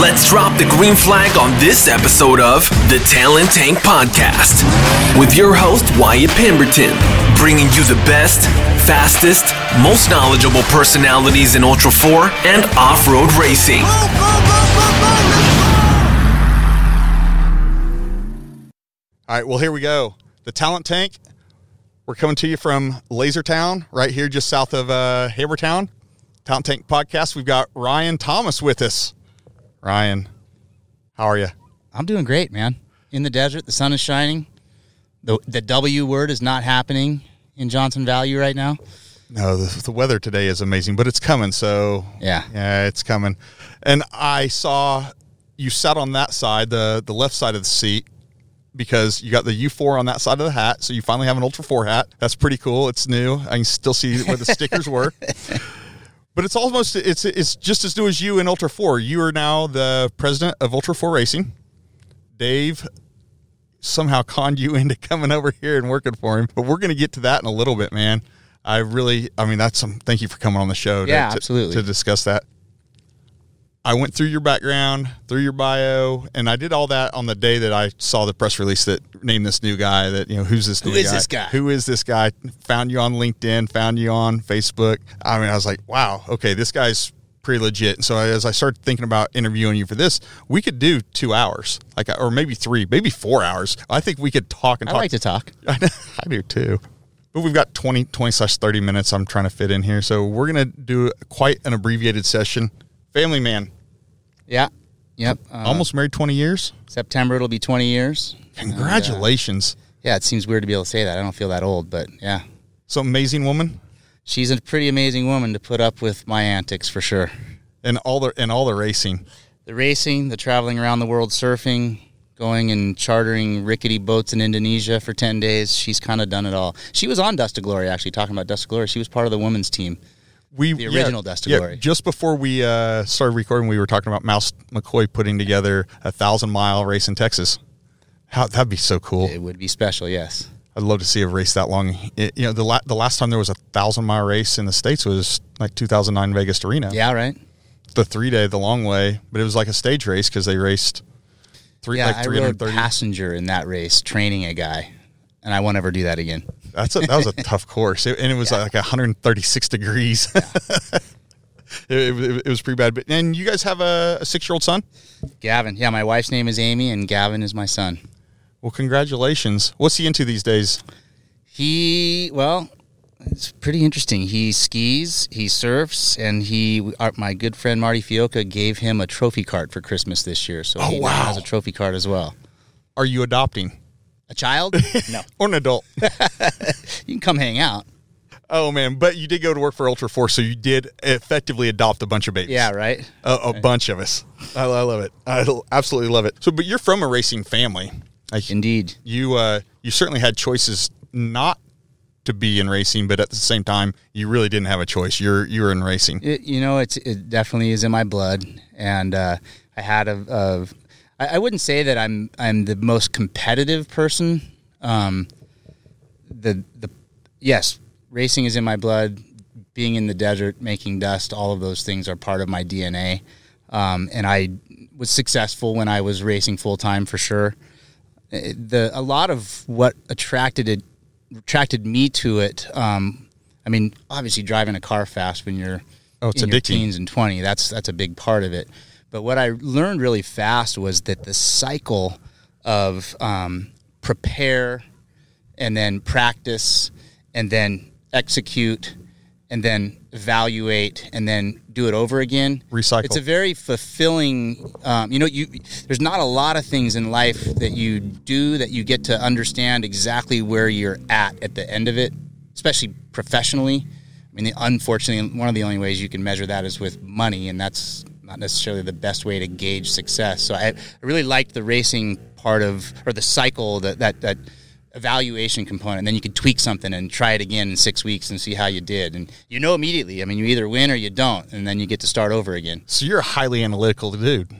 Let's drop the green flag on this episode of the Talent Tank Podcast with your host, Wyatt Pemberton, bringing you the best, fastest, most knowledgeable personalities in Ultra 4 and off road racing. All right, well, here we go. The Talent Tank. We're coming to you from Lasertown, right here just south of uh, Hammertown. Talent Tank podcast. We've got Ryan Thomas with us. Ryan, how are you? I'm doing great, man. In the desert, the sun is shining. The the W word is not happening in Johnson Valley right now. No, the, the weather today is amazing, but it's coming. So Yeah. yeah, it's coming. And I saw you sat on that side, the the left side of the seat, because you got the U4 on that side of the hat. So you finally have an Ultra 4 hat. That's pretty cool. It's new. I can still see where the stickers were. But it's almost it's it's just as new as you in Ultra 4. You are now the president of Ultra 4 Racing. Dave somehow conned you into coming over here and working for him. But we're going to get to that in a little bit, man. I really, I mean, that's some. Thank you for coming on the show. to- Yeah, to, absolutely. to discuss that. I went through your background, through your bio, and I did all that on the day that I saw the press release that named this new guy. That you know, who's this? Who new is this guy? Who is this guy? Found you on LinkedIn, found you on Facebook. I mean, I was like, wow, okay, this guy's pretty legit. And so as I started thinking about interviewing you for this, we could do two hours, like, or maybe three, maybe four hours. I think we could talk and talk. I like to talk. I, know, I do too. But we've got 20, 20 slash 30 minutes I'm trying to fit in here. So we're going to do quite an abbreviated session. Family man, Yeah. Yep. Uh, almost married 20 years. September it'll be 20 years. Congratulations. Yeah, it seems weird to be able to say that. I don't feel that old, but yeah. So amazing woman She's a pretty amazing woman to put up with my antics for sure. and all the and all the racing. The racing, the traveling around the world surfing, going and chartering rickety boats in Indonesia for 10 days. She's kind of done it all. She was on Dust to Glory, actually, talking about Dust to Glory. She was part of the women's team. We The original Dust to Glory. Just before we uh, started recording, we were talking about Mouse McCoy putting together a thousand mile race in Texas. How that'd be so cool. It would be special, yes. I'd love to see a race that long. It- you know, the la- the last time there was a thousand mile race in the states was like 2009 Vegas to Reno. Yeah, right? the three day, the long way, but it was like a stage race because they raced three Yeah, like I rode 330. passenger in that race, training a guy, and I won't ever do that again. That's a, that was a tough course, It- and it was like 136 degrees. it, it- it was pretty bad. But and you guys have a, a six year old son. Gavin, yeah, my wife's name is Amy, and Gavin is my son. Well, congratulations. What's he into these days? He, well, it's pretty interesting. He skis, he surfs, and he, our, my good friend Marty Fiolka gave him a trophy cart for Christmas this year. So Oh, he wow. has a trophy cart as well. Are you adopting A child? no, or an adult? you can come hang out. oh man, but you did go to work for Ultra Four, so you did effectively adopt a bunch of babies. Yeah, right. a, a bunch of us. I, I love it. I absolutely love it. So, but you're from a racing family. Like, Indeed. you uh, you certainly had choices not to be in racing, but at the same time, you really didn't have a choice. You're you were in racing. It, you know, it's it definitely is in my blood, and uh, I had a, a I, I wouldn't say that I'm I'm the most competitive person. Um, the the yes, racing is in my blood. Being in the desert, making dust, all of those things are part of my DNA. Um, and I was successful when I was racing full time for sure. The a lot of what attracted it attracted me to it. Um, I mean, obviously driving a car fast when you're Oh, it's in your addicting. teens and twenty. That's that's a big part of it. But what I learned really fast was that the cycle of um, prepare and then practice and then execute and then evaluate and then do it over again. Recycle. It's a very fulfilling. Um, you know, you there's not a lot of things in life that you do that you get to understand exactly where you're at at the end of it, especially professionally. I mean, the, unfortunately, one of the only ways you can measure that is with money, and that's not necessarily the best way to gauge success. So I, I really liked the racing part of or the cycle that that that evaluation component. And then you could tweak something and try it again in six weeks and see how you did. And you know immediately. I mean, you either win or you don't, and then you get to start over again. So you're a highly analytical dude.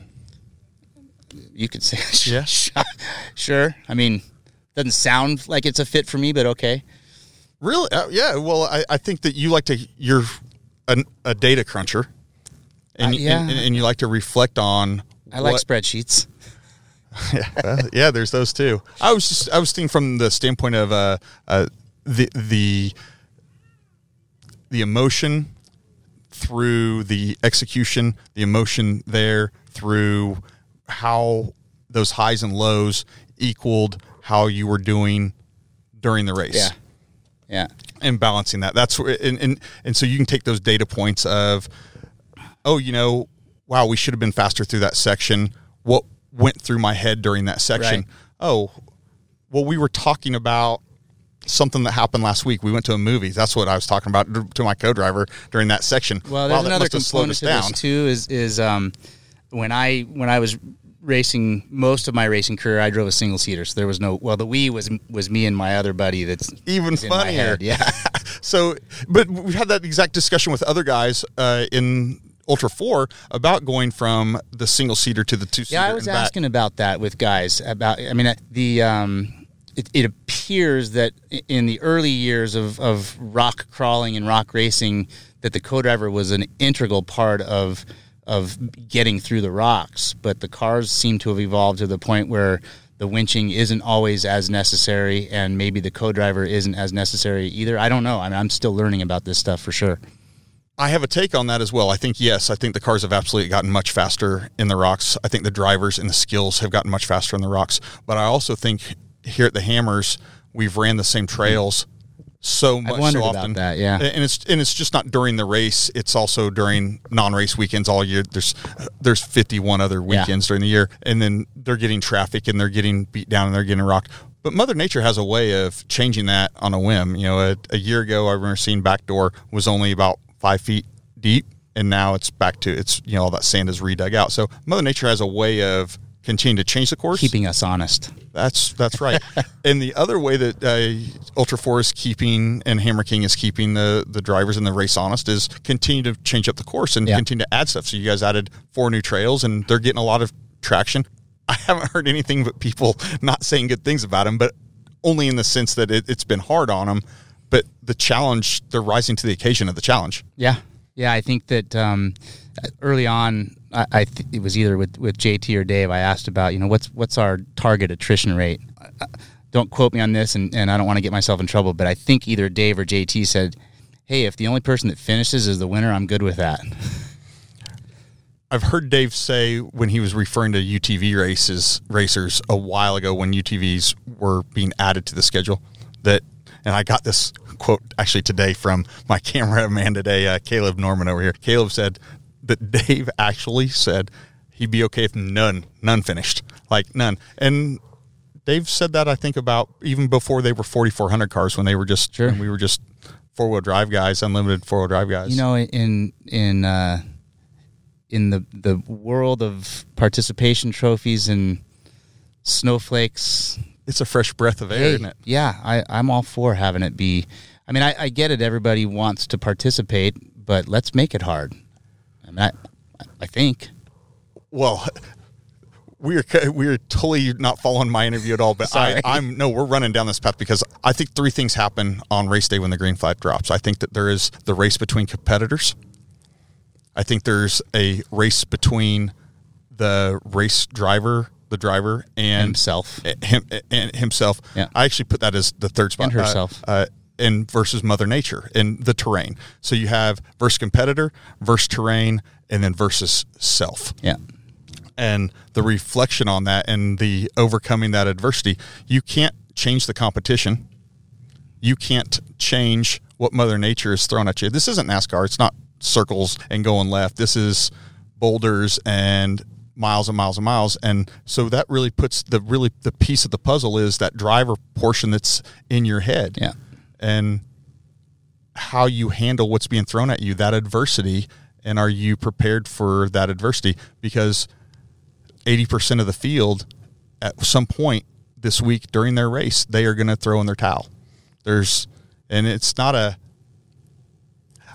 You could say, Yeah. sure. I mean, doesn't sound like it's a fit for me, but okay. Really? Uh, yeah. Well, I, I think that you like to. You're a, a data cruncher, and, Uh, yeah. and and you like to reflect on I like what- spreadsheets. yeah, yeah, there's those too. I was just I was thinking from the standpoint of uh, uh, the the the emotion through the execution, the emotion there through how those highs and lows equaled how you were doing during the race Yeah. Yeah. and balancing that. That's where, and, and and so you can take those data points of, oh, you know, wow, we should have been faster through that section. What went through my head during that section? Right. Oh, well, we were talking about something that happened last week. We went to a movie. That's what I was talking about to my co-driver during that section. Well, there's that another must have slowed component us to down. this too. Is is um, when I when I was racing most of my racing career, I drove a single seater. So there was no well, the we was was me and my other buddy. That's Even is in my funnier. head. Yeah. so, but we've had that exact discussion with other guys uh, in Ultra Four about going from the single seater to the two seater. Yeah, I was asking about that with guys. About, I mean, uh, the um, it, it appears that in the early years of of rock crawling and rock racing, that the co-driver was an integral part of of getting through the rocks. But the cars seem to have evolved to the point where the winching isn't always as necessary, and maybe the co-driver isn't as necessary either. I don't know. I mean, I'm still learning about this stuff for sure. I have a take on that as well. I think yes, I think the cars have absolutely gotten much faster in the rocks. I think the drivers and the skills have gotten much faster in the rocks. But I also think here at the Hammers, we've ran the same trails so much so often. that, yeah. and it's and it's just not during the race. It's also during non-race weekends all year. There's there's 51 other Yeah. weekends during the year, and then they're getting traffic and they're getting beat down and they're getting rocked. But Mother Nature has a way of changing that on a whim. You know, a, a year ago, I remember seeing backdoor was only about five feet deep, and now it's back to it's you know all that sand is redug out. So Mother Nature has a way of continuing to change the course. Keeping us honest. That's that's right. and the other way that uh, Ultra Four is keeping and Hammer King is keeping the the drivers and the race honest is continue to change up the course and Yeah. continue to add stuff. So you guys added four new trails and they're getting a lot of traction. I haven't heard anything but people not saying good things about them, but only in the sense that it, it's been hard on them. But the challenge, they're rising to the occasion of the challenge. Yeah, yeah. I think that um, early on, I, I th- it was either with, with JT or Dave. I asked about you know what's what's our target attrition rate. Uh, Don't quote me on this, and, and I don't want to get myself in trouble. But I think either Dave or JT said, "Hey, if the only person that finishes is the winner, I'm good with that." I've heard Dave say when he was referring to UTV races racers a while ago when UTVs were being added to the schedule that and I got this quote actually today from my cameraman today, uh, Caleb Norman over here. Caleb said that Dave actually said he'd be okay if none none finished, like none. And Dave said that I think about even before they were 4400 cars when they were just Sure. we were just four wheel drive guys, unlimited four wheel drive guys. You know, in in uh, in the the world of participation trophies and snowflakes, it's a fresh breath of air, Hey, isn't it? Yeah, I, I'm all for having it be. I mean, I, I get it. Everybody wants to participate, but let's make it hard. I mean, I, I think. Well, we're we're totally not following my interview at all. But I, I'm no, we're running down this path because I think three things happen on race day when the green flag drops. I think that there is the race between competitors. I think there's a race between the race driver, the driver, and Himself. him and himself. Yeah. I actually put that as the third spot. And uh, herself. Uh, and versus Mother Nature and the terrain. So you have versus competitor, versus terrain, and then versus self Yeah. and the reflection on that and the overcoming that adversity. You can't change the competition. You can't change what Mother Nature is throwing at you. This isn't NASCAR. It's not circles and going left. This is boulders and miles and miles and miles. And so that really puts the really the piece of the puzzle is that driver portion that's in your head. Yeah. And how you handle what's being thrown at you, that adversity, and are you prepared for that adversity? Because 80% of the field at some point this week during their race, they are going to throw in their towel. There's, and it's not a,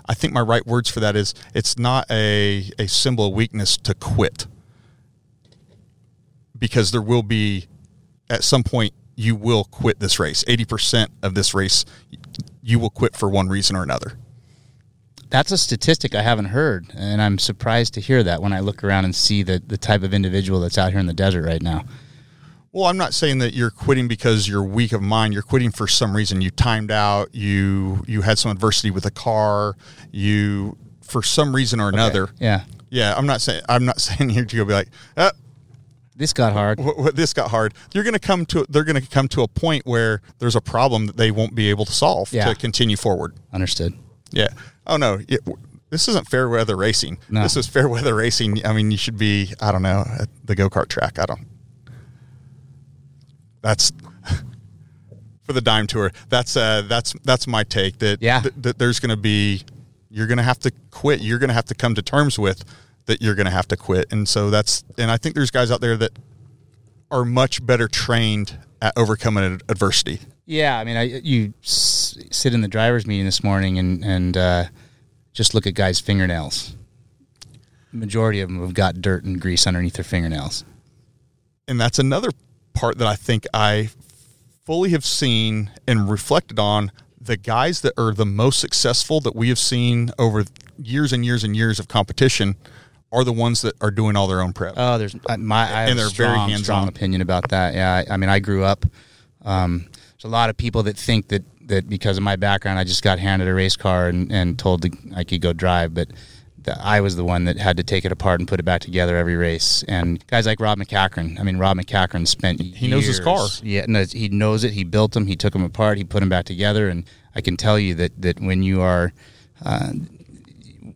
I think my right words for that is it's not a, a symbol of weakness to quit because there will be, at some point, you will quit this race. 80% of this race, you will quit for one reason or another. That's a statistic I haven't heard, and I'm surprised to hear that when I look around and see the the type of individual that's out here in the desert right now. Well, I'm not saying that you're quitting because you're weak of mind. You're quitting for some reason. You timed out. You you had some adversity with a car. You for some reason or another. Yeah, Yeah, I'm not saying I'm not saying here to go be like, ah, this got hard. what, what, this got hard. You're going to come to they're going to come to a point where there's a problem that they won't be able to solve Yeah. to continue forward. Understood. Yeah. Oh no. It, this isn't fair weather racing. No. This is fair weather racing. I mean, you should be. I don't know at the go kart track. I don't. That's for the dime tour. That's uh that's that's my take. That Yeah. that, that there's going to be you're going to have to quit. You're going to have to come to terms with that. You're going to have to quit. And so that's and I think there's guys out there that are much better trained at overcoming adversity. Yeah, I mean, I you s- sit in the drivers' meeting this morning and and uh, just look at guys' fingernails. Majority of them have got dirt and grease underneath their fingernails. and that's another part that I think I fully have seen and reflected on the guys that are the most successful that we have seen over years and years and years of competition are the ones that are doing all their own prep. Oh, there's uh, my I have And they're very hands-on. strong opinion about that. Yeah, I, I mean, I grew up. Um, there's a lot of people that think that that because of my background, I just got handed a race car and, and told to, I could go drive, but the, I was the one that had to take it apart and put it back together every race. And guys like Rob MacCachren, I mean, Rob MacCachren spent He knows his years- car. Yeah, no, he knows it. He built them. He took them apart. He put them back together. And I can tell you that that when you are uh,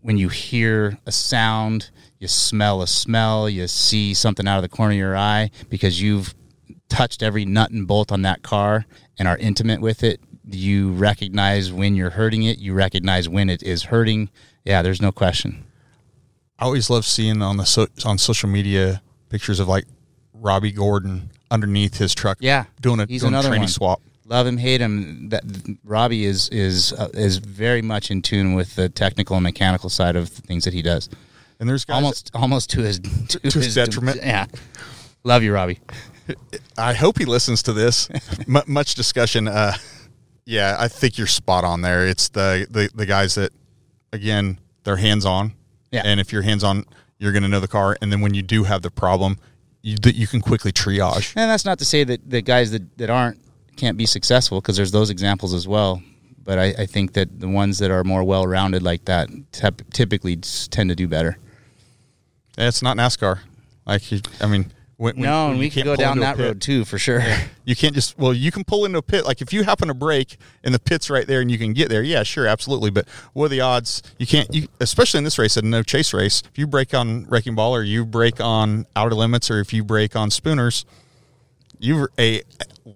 when you hear a sound, you smell a smell, you see something out of the corner of your eye because you've touched every nut and bolt on that car and are intimate with it. You recognize when you're hurting it. You recognize when it is hurting. Yeah, there's no question. I always love seeing on the so, on social media pictures of like Robby Gordon underneath his truck. Yeah, doing a he's doing a another training one. swap. Love him, hate him. That Robby is is uh, is very much in tune with the technical and mechanical side of the things that he does. And there's guys Almost almost to his to, his detriment. Yeah, love you, Robby. I hope he listens to this. M- much discussion. Uh, yeah, I think you're spot on there. It's the, the the guys that, again, they're hands on. Yeah. And if you're hands on, you're going to know the car. And then when you do have the problem, you, that you can quickly triage. And that's not to say that the guys that, that aren't can't be successful because there's those examples as well. But I, I think that the ones that are more well rounded like that typ- typically tend to do better. It's not NASCAR. Like, I mean, when, no, when and we can go down that road too for sure. You can't just well, you can pull into a pit. Like if you happen to break and the pit's right there and you can get there, yeah, sure, absolutely. But what are the odds? You can't. You especially in this race, a no chase race. If you break on wrecking ball or you break on outer limits or if you break on spooners, you're a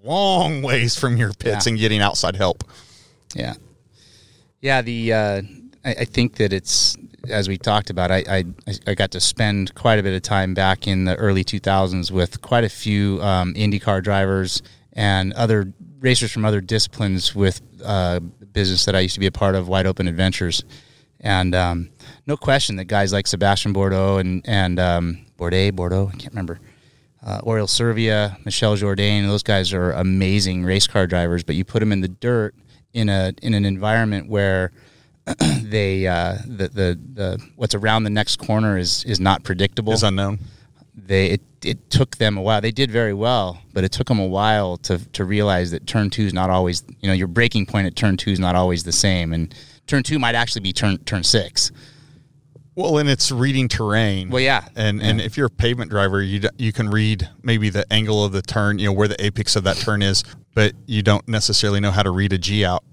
long ways from your pits Yeah. and getting outside help. Yeah, yeah. The uh, I, I think that it's as we talked about. I, I I got to spend quite a bit of time back in the early 2000s with quite a few um, IndyCar drivers and other racers from other disciplines with uh, business that I used to be a part of, Wide Open Adventures, and um, no question that guys like Sebastian Bordeaux and and um, Bourdais, Bordeaux, I can't remember uh, Oriol Servia, Michel Jourdain, those guys are amazing race car drivers. But you put them in the dirt in a in an environment where they uh, the, the the what's around the next corner is is not predictable. Is unknown. they it, it took them a while. They did very well, but it took them a while to to realize that turn two is not always you know your breaking point at turn two is not always the same, and turn two might actually be turn turn six. Well, and it's reading terrain. Well, yeah. and and if you're a pavement driver, you d- you can read maybe the angle of the turn, you know where the apex of that turn is, but you don't necessarily know how to read a G out.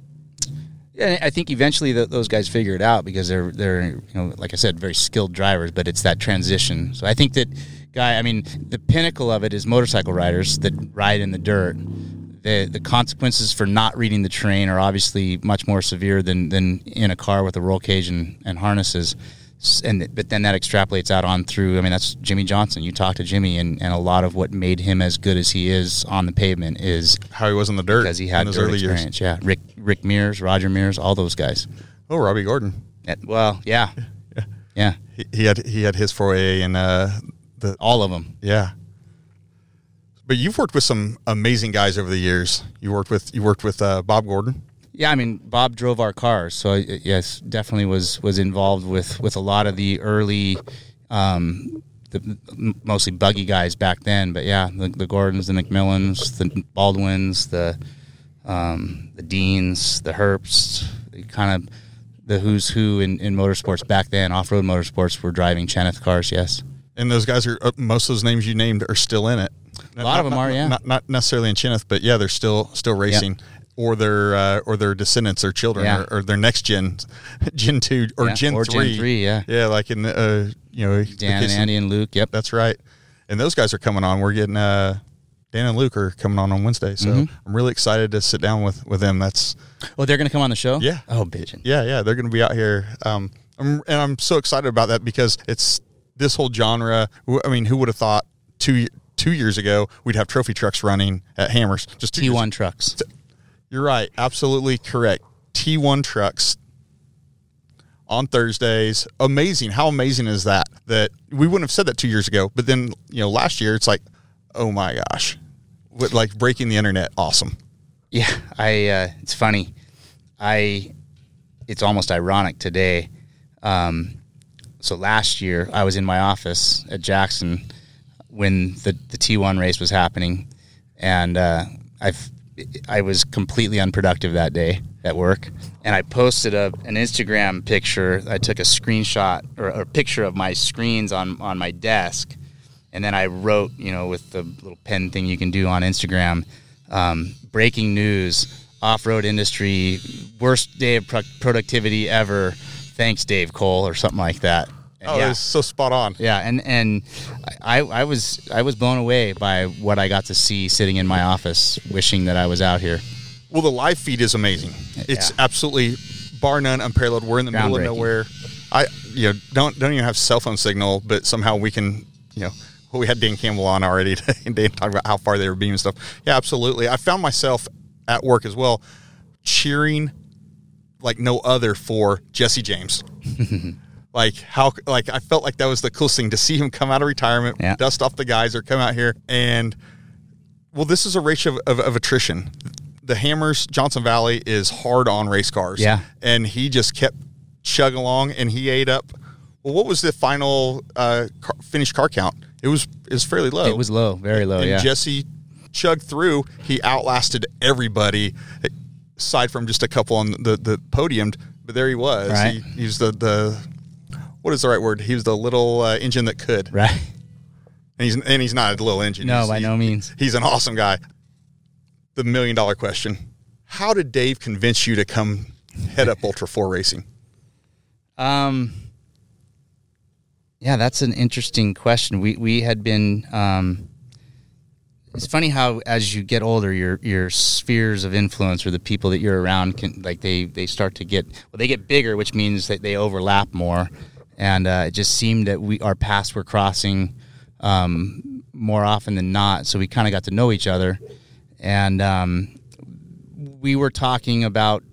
Yeah, I think eventually th those guys figure it out because they're they're you know like I said very skilled drivers, but it's that transition. So I think that guy, I mean, the pinnacle of it is motorcycle riders that ride in the dirt. The the consequences for not reading the terrain are obviously much more severe than than in a car with a roll cage and, and harnesses. And but then that extrapolates out on through. I mean, that's Jimmie Johnson. You talk to Jimmie, and, and a lot of what made him as good as he is on the pavement is How he was in the dirt because he had dirt early years. experience. Yeah, Rick Rick Mears, Roger Mears, all those guys. Oh, Robby Gordon. Uh, Well, yeah, yeah, He, he had he had his foray and uh, the all of them. yeah. But you've worked with some amazing guys over the years. You worked with you worked with uh, Bob Gordon. Yeah, I mean, Bob drove our cars, so yes, definitely was was involved with with a lot of the early, um, the mostly buggy guys back then. But yeah, the, the Gordons, the McMillins, the Baldwins, the um, the Deans, the Herbsts, kind of the who's who in, in motorsports back then. Off road motorsports were driving Chenowth cars. Yes, And those guys are uh, most of those names you named are still in it. A lot of them Not- are, yeah. Not, not necessarily in Chenowth, but yeah, they're still still racing. Or their uh, or their descendants or children Yeah. or, or their next gen, Gen two or Yeah, Gen or Gen three, yeah. yeah, like in uh, you know Dan and Andy and Luke. Yep. That's right. And those guys are coming on. We're getting uh, Dan and Luke are coming on on Wednesday, so Mm-hmm. I'm really excited to sit down with with them. That's Oh, they're going to come on the show. Yeah. Oh, bitchin'. yeah, yeah. They're going to be out here, um, I'm, and I'm so excited about that because it's this whole genre. I mean, who would have thought two two years ago we'd have trophy trucks running at Hammers? Just two T1 trucks. You're right. Absolutely correct. T1 trucks on Thursdays. Amazing. How amazing is that? That we wouldn't have said that two years ago, but then, you know, last year it's like, oh my gosh. With like breaking the internet. Awesome. Yeah, I. Uh, it's funny. I. It's almost ironic today. Um, so last year I was in my office at Jackson when the the T1 race was happening, and uh, I've I was completely unproductive that day at work, and I posted a an Instagram picture. I took a screenshot or a picture of my screens on on my desk, and then I wrote, you know, with the little pen thing you can do on Instagram, um, breaking news, off-road industry, worst day of pro- productivity ever. Thanks, Dave Cole, or something like that. And Oh, yeah. it's so spot on. Yeah, and and I, I was I was blown away by what I got to see sitting in my office, wishing that I was out here. Well, the live feed is amazing. It's Yeah. absolutely bar none unparalleled. We're in the middle of nowhere. I you know don't don't even have cell phone signal, but somehow we can you know. We had Dan Campbell on already, and Dan talked about how far they were beaming stuff. Yeah, absolutely. I found myself at work as well, cheering like no other for Jesse James. like how like I felt like that was the coolest thing to see him come out of retirement, Yeah. dust off the guys, or come out here and well, this is a race of, of, of attrition. The Hammers Johnson Valley is hard on race cars. Yeah. and he just kept chugging along, and he ate up. Well, what was the final uh, car, finished car count? It was it was fairly low. It was low, very low. and yeah, Jesse chugged through. He outlasted everybody, aside from just a couple on the the podium. But there he was. Right. He, he was the the what is the right word? He was the little uh, engine that could. right. And he's and he's not a little engine. No, He's- by he's- no means. He's an awesome guy. The million dollar question: How did Dave convince you to come head up Ultra Four Racing? Um, yeah, that's an interesting question. We we had been. Um, it's funny how as you get older, your your spheres of influence or the people that you're around can like they they start to get well they get bigger, which means that they overlap more, and uh, it just seemed that we our paths were crossing um, more often than not. So we kind of got to know each other, and um, we were talking about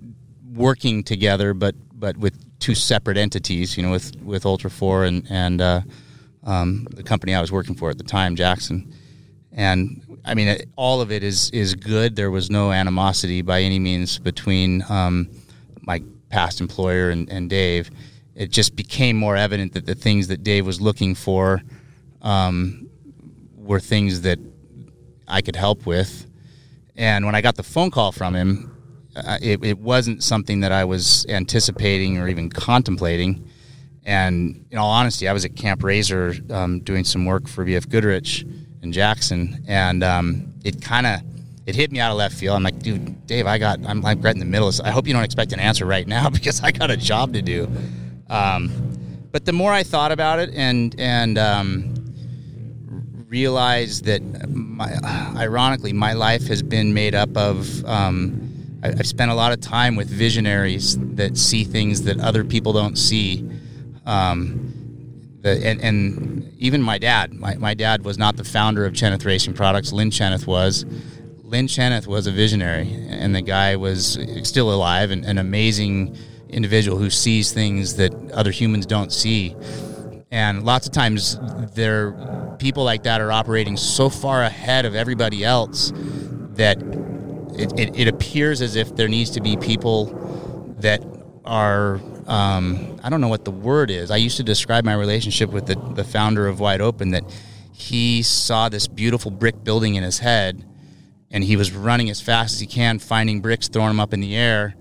working together, but but with two separate entities. You know, with with Ultra Four and and uh, um, the company I was working for at the time, Jackson. And I mean, it, all of it is is good. There was no animosity by any means between um, my past employer and, and Dave. It just became more evident that the things that Dave was looking for um, were things that I could help with. And when I got the phone call from him, it, it wasn't something that I was anticipating or even contemplating. And in all honesty, I was at Camp RZR um, doing some work for BF Goodrich in Jackson, and um, it kind of it hit me out of left field. I'm like, dude, Dave, I got I'm like right in the middle. I hope you don't expect an answer right now because I got a job to do. Um, but the more I thought about it, and and um, realized that, my, ironically, my life has been made up of. Um, I've spent a lot of time with visionaries that see things that other people don't see. Um, the, and, and even my dad, my, my dad was not the founder of Chenowth Racing Products. Lynn Chenowth was. Lynn Chenowth was a visionary, and the guy was still alive and an amazing individual who sees things that other humans don't see. And lots of times, there people like that are operating so far ahead of everybody else that it, it, it appears as if there needs to be people that are um, I don't know what the word is. I used to describe my relationship with the, the founder of Wide Open that he saw this beautiful brick building in his head and he was running as fast as he can, finding bricks, throwing them up in the air.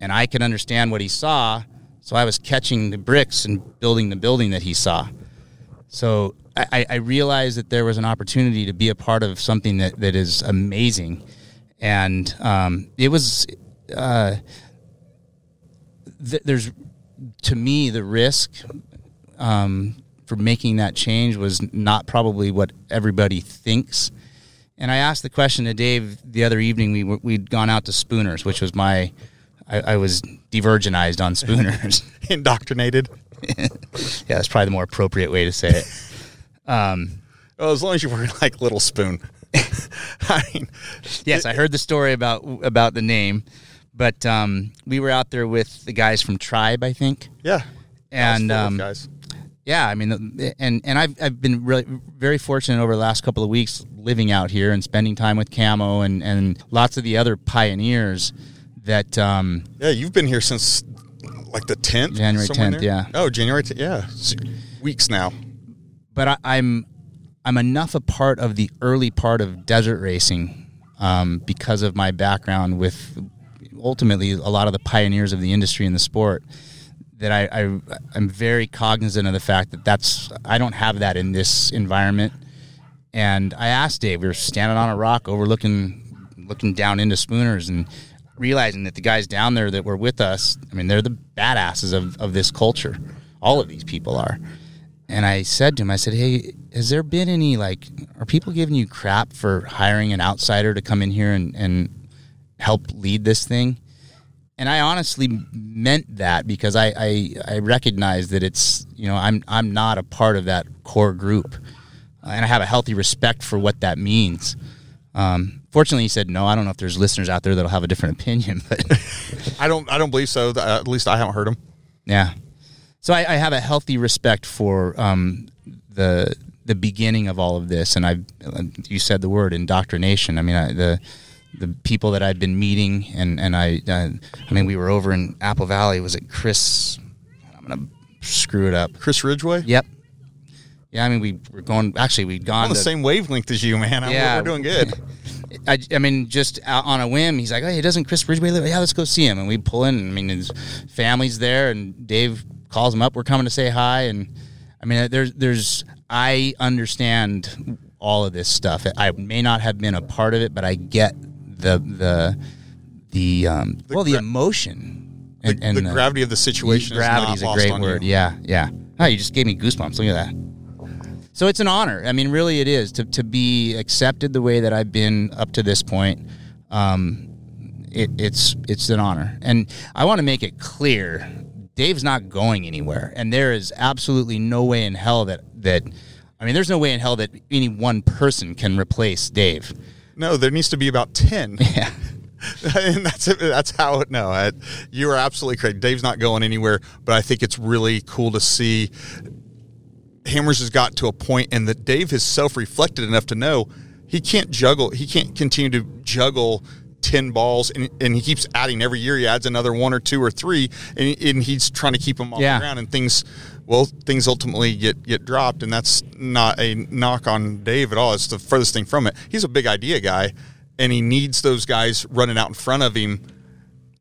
And I could understand what he saw. So I was catching the bricks and building the building that he saw. So I, I realized that there was an opportunity to be a part of something that, that is amazing. And um, it was, uh, th- there's, to me, the risk um, for making that change was not probably what everybody thinks. And I asked the question to Dave the other evening. We we'd gone out to Spooners, which was my, I, I was de-virginized on Spooners. Indoctrinated. yeah, that's probably the more appropriate way to say it. Um, well, as long as you weren't like Little Spoon. I mean, yes, I heard the story about about the name, but um, we were out there with the guys from Tribe, I think. Yeah, and um, guys. Yeah, I mean, and and I've I've been really very fortunate over the last couple of weeks living out here and spending time with Camo and and lots of the other pioneers that. Um, yeah, you've been here since like the tenth, January tenth. Yeah. Oh, January. 10th, yeah, weeks now but I, I'm I'm enough a part of the early part of desert racing um, because of my background with ultimately a lot of the pioneers of the industry and the sport that I, I am very cognizant of the fact that that's I don't have that in this environment. And I asked Dave, we were standing on a rock overlooking looking down into Spooners and realizing that the guys down there that were with us, I mean, they're the badasses of, of this culture. All of these people are. And I said to him, I said, hey, has there been any, like, are people giving you crap for hiring an outsider to come in here and, and help lead this thing? And I honestly meant that because I, I, I recognize that it's, you know, I'm, I'm not a part of that core group. Uh, and I have a healthy respect for what that means. Um, fortunately, he said no. I don't know if there's listeners out there that'll have a different opinion, but I don't. I don't believe so. At least I haven't heard them. Yeah, so I, I have a healthy respect for um, the the beginning of all of this, and I you said the word indoctrination. I mean I, the the people that I've been meeting, and and I uh, I mean we were over in Apple Valley. Was it Chris? I'm gonna screw it up. Chris Ridgway. Yep. Yeah, I mean we were going. Actually, we'd gone on the to, same wavelength as you, man. Yeah, we're doing good. I, I mean, just on a whim, he's like, "Hey, doesn't Chris Ridgway live? Yeah, let's go see him." And we pull in. I mean, his family's there, and Dave calls them up. We're coming to say hi, and I mean, there's there's I understand all of this stuff. I may not have been a part of it, but I get the the the, um, the well the emotion and, the, and the, gravity of the situation. Gravity is, is a great word. You. Yeah, yeah. Oh, you just gave me goosebumps. Look at that. So it's an honor. I mean, really, it is to to be accepted the way that I've been up to this point. Um, it, it's it's an honor, and I want to make it clear Dave's not going anywhere, and there is absolutely no way in hell that that. I mean, there's no way in hell that any one person can replace Dave. No, there needs to be about ten. Yeah. and that's that's how it. No, I, you are absolutely correct. Dave's not going anywhere, but I think it's really cool to see. Hammers has got to a point, and that Dave has self-reflected enough to know he can't juggle. He can't continue to juggle 10 balls and, and, he keeps adding every year he adds another one or two or three and, and he's trying to keep them off yeah. the ground and things well things ultimately get get dropped and that's not a knock on dave at all it's the furthest thing from it he's a big idea guy and he needs those guys running out in front of him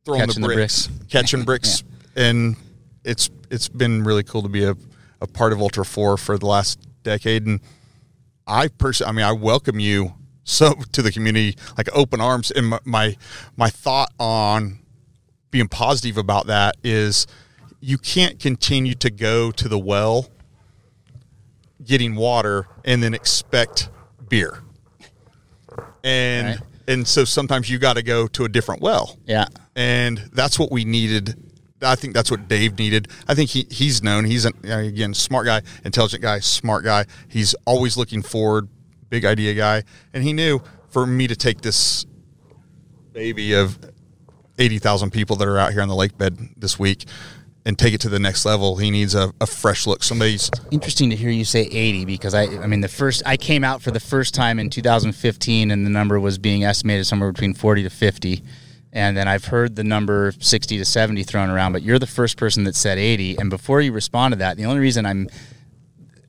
throwing catching the bricks, the bricks. catching bricks yeah. and it's it's been really cool to be a, a part of ultra 4 for the last decade and i personally i mean i welcome you so to the community like open arms and my, my my thought on being positive about that is you can't continue to go to the well getting water and then expect beer and right. and so sometimes you got to go to a different well yeah and that's what we needed I think that's what Dave needed. I think he he's known. He's an, again smart guy, intelligent guy, smart guy. He's always looking forward, big idea guy, and he knew for me to take this baby of eighty thousand people that are out here on the lake bed this week and take it to the next level, he needs a, a fresh look. Somebody's Interesting to hear you say 80 because I, I mean, the first I came out for the first time in 2015, and the number was being estimated somewhere between 40 to 50, and then I've heard the number 60 to 70 thrown around. But you're the first person that said 80, and before you respond to that, the only reason I'm,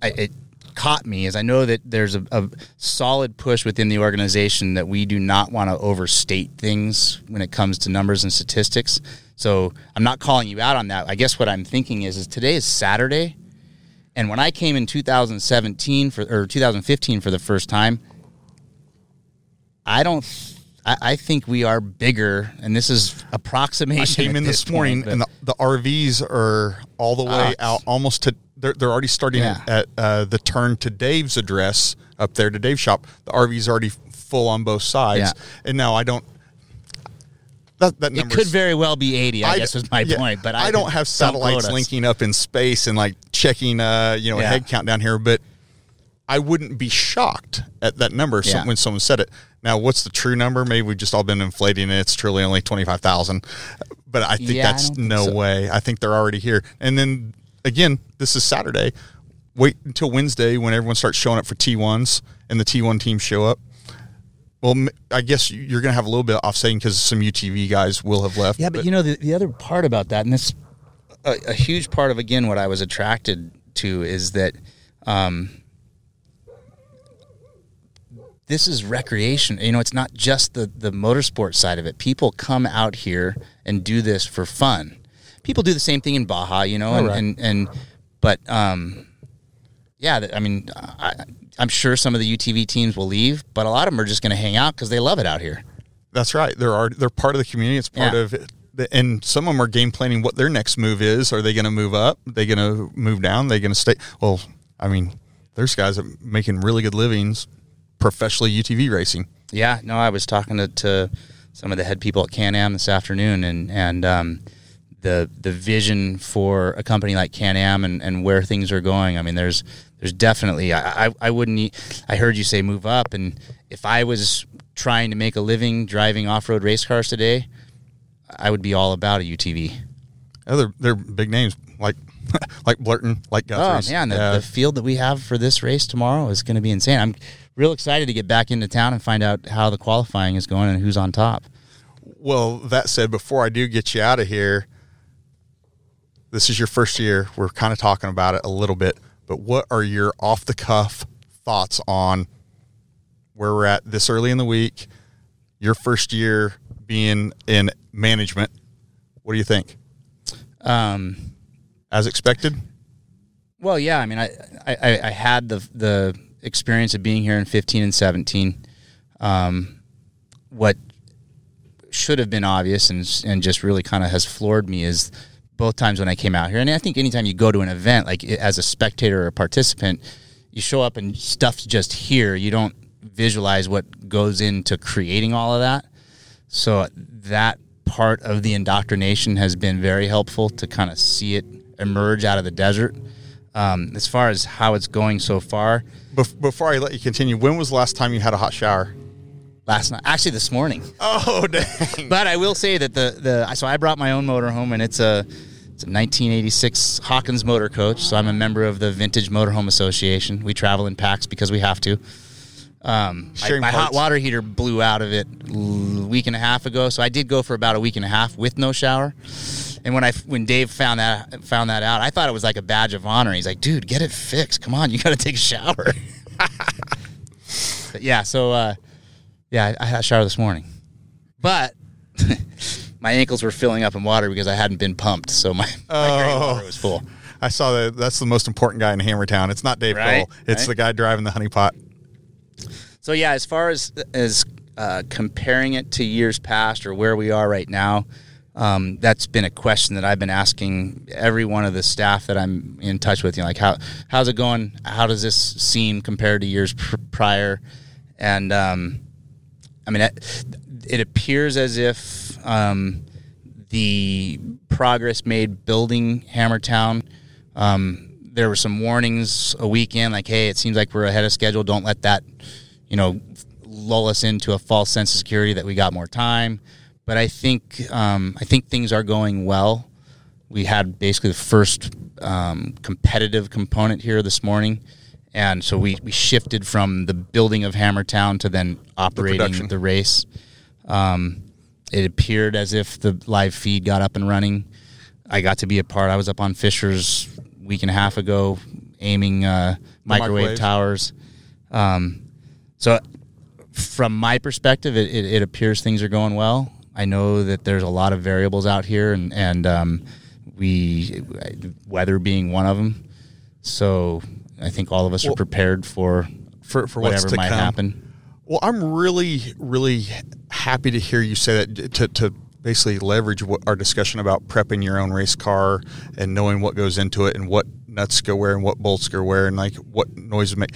I, it caught me is I know that there's a, a solid push within the organization that we do not want to overstate things when it comes to numbers and statistics. So I'm not calling you out on that. I guess what I'm thinking is, is today is Saturday, and when I came in 2017 for or 2015 for the first time, I don't. I, I think we are bigger, and this is approximation. I came in this morning, point, and the, the RVs are all the way Ah. out, almost to. They're, they're already starting Yeah. at uh, the turn to Dave's address up there to Dave's shop. The RV's already full on both sides, Yeah. and now I don't. That that it could very well be 80. I, guess was my yeah, point, but I, I don't have satellites quote us. linking up in space and like checking, uh, you know, a Yeah. head count down here. But I wouldn't be shocked at that number some- Yeah. when someone said it. Now, what's the true number? Maybe we've just all been inflating it. It's truly only twenty five thousand, but I think Yeah, I that's don't think no so. way. I think they're already here. And then again, this is Saturday. Wait until Wednesday when everyone starts showing up for T ones and the T one teams show up. Well, I guess you're going to have a little bit of offsetting because some UTV guys will have left. Yeah, but, you know the, the other part about that, and this a, a huge part of again what I was attracted to is that um, this is recreation. You know, it's not just the the motorsport side of it. People come out here and do this for fun. People do the same thing in Baja, you know, and, right. and and but um, yeah, I mean, I, I'm sure some of the UTV teams will leave, but a lot of them are just going to hang out because they love it out here. That's right. They're are they're part of the community. It's part Yeah. of it. And some of them are game planning what their next move is. Are they going to move up? Are they going to move down? Are they going to stay? Well, I mean, there's guys that are making really good livings professionally UTV racing. Yeah, no, I was talking to, to some of the head people at Can Am this afternoon, and and um, the the vision for a company like Can Am and, and where things are going. I mean, there's there's definitely I, I I wouldn't. e- I heard you say move up, and if I was trying to make a living driving off road race cars today, I would be all about a UTV. Oh, they're, they're big names like like Blurton, like Guthrie's. Oh man, the, Yeah. the field that we have for this race tomorrow is going to be insane. I'm real excited to get back into town and find out how the qualifying is going and who's on top. Well, that said, before I do get you out of here, this is your first year. We're kind of talking about it a little bit, but what are your off the cuff thoughts on where we're at this early in the week? Your first year being in management. What do you think? Um, As expected? Well, yeah. I mean, I, I, I had the the experience of being here in 15 and 17. Um, what should have been obvious and and just really kind of has floored me is both times when I came out here. And I think anytime you go to an event, like as a spectator or a participant, you show up and stuff's just here. You don't visualize what goes into creating all of that. So that part of the indoctrination has been very helpful to kind of see it emerge out of the desert. Um, as far as how it's going so far, Bef- before I let you continue, when was the last time you had a hot shower? last night, actually this morning. Oh, dang. But I will say that the the so I brought my own motorhome and it's a it's a 1986 Hawkins Motor Coach. So I'm a member of the Vintage Motorhome Association. We travel in packs because we have to. Um, my my hot water heater blew out of it a week and a half ago, so I did go for about a week and a half with no shower. And when I when Dave found that found that out, I thought it was like a badge of honor. He's like, "Dude, get it fixed. Come on, you got to take a shower." but yeah, so uh, yeah, I I had a shower this morning, but my ankles were filling up in water because I hadn't been pumped, so my, my Oh. water was full. I saw that. That's the most important guy in Hammertown. It's not Dave Right, Cole. It's right. the guy driving the honeypot. So yeah, as far as as uh, comparing it to years past or where we are right now, um, that's been a question that I've been asking every one of the staff that I'm in touch with. You know, like how how's it going? How does this seem compared to years pr- prior? And um, I mean, it, it appears as if um, the progress made building Hammertown. Um, there were some warnings a weekend, like, "Hey, it seems like we're ahead of schedule. Don't let that, you know, lull us into a false sense of security that we got more time." But I think um, I think things are going well we had basically the first um, competitive component here this morning. And so we, we shifted from the building of Hammertown to then operating production. the, race. Um, it appeared as if the live feed got up and running. I got to be a part. I was up on Fisher's week and a half ago, aiming uh, microwave microwaves. towers. Um, so, from my perspective, it, it, it appears things are going well. I know that there's a lot of variables out here, and and um, we weather being one of them. So, I think all of us Well, are prepared for for for whatever might come. happen. Well, I'm really, really happy to hear you say that to, to basically leverage what our discussion about prepping your own race car and knowing what goes into it and what nuts go where and what bolts go where and like what noises make.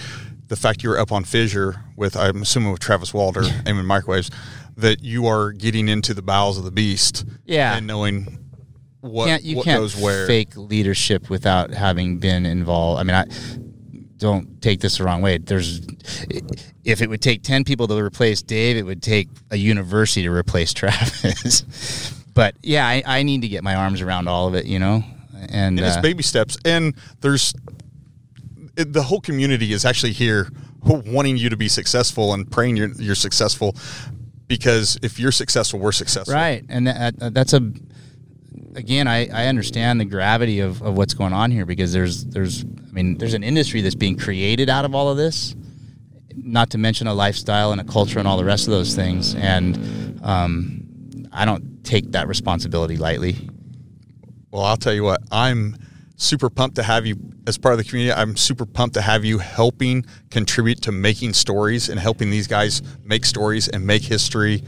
The fact you were up on Fissure with, I'm assuming with Travis Walter aiming microwaves, that you are getting into the bowels of the beast. Yeah. And knowing what, can't, you what can't goes where. fake leadership without having been involved. I mean, I don't take this the wrong way. There's if it would take ten people to replace Dave, it would take a university to replace Travis. but yeah, I, I need to get my arms around all of it, you know. And, and it's uh, baby steps and there's it, the whole community is actually here wanting you to be successful and praying you're, you're successful because if you're successful we're successful Right, and that, that- that's a again. I, I understand the gravity of, of what's going on here because there's there's mean there's an industry that's being created out of all of this, not to mention a lifestyle and a culture and all the rest of those things. And um, I don't take that responsibility lightly. well i'll tell you what i'm super pumped to have you as part of the community i'm super pumped to have you helping contribute to making stories and helping these guys make stories and make history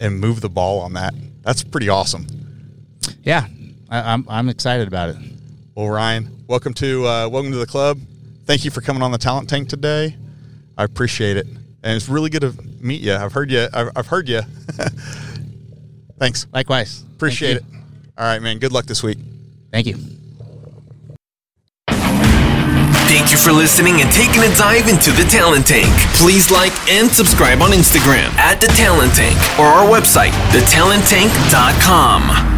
and move the ball on that that's pretty awesome Yeah, I, I'm I'm excited about it. Well, Ryan, welcome to uh, welcome to the club. Thank you for coming on the Talent Tank today. I appreciate it, and it's really good to meet you. I've heard you. I've, I've heard you. Thanks. Likewise, Appreciate Thank it. All right, man. Good luck this week. Thank you. Thank you for listening and taking a dive into the Talent Tank. Please like and subscribe on Instagram at the Talent Tank or our website, thetalenttank.com.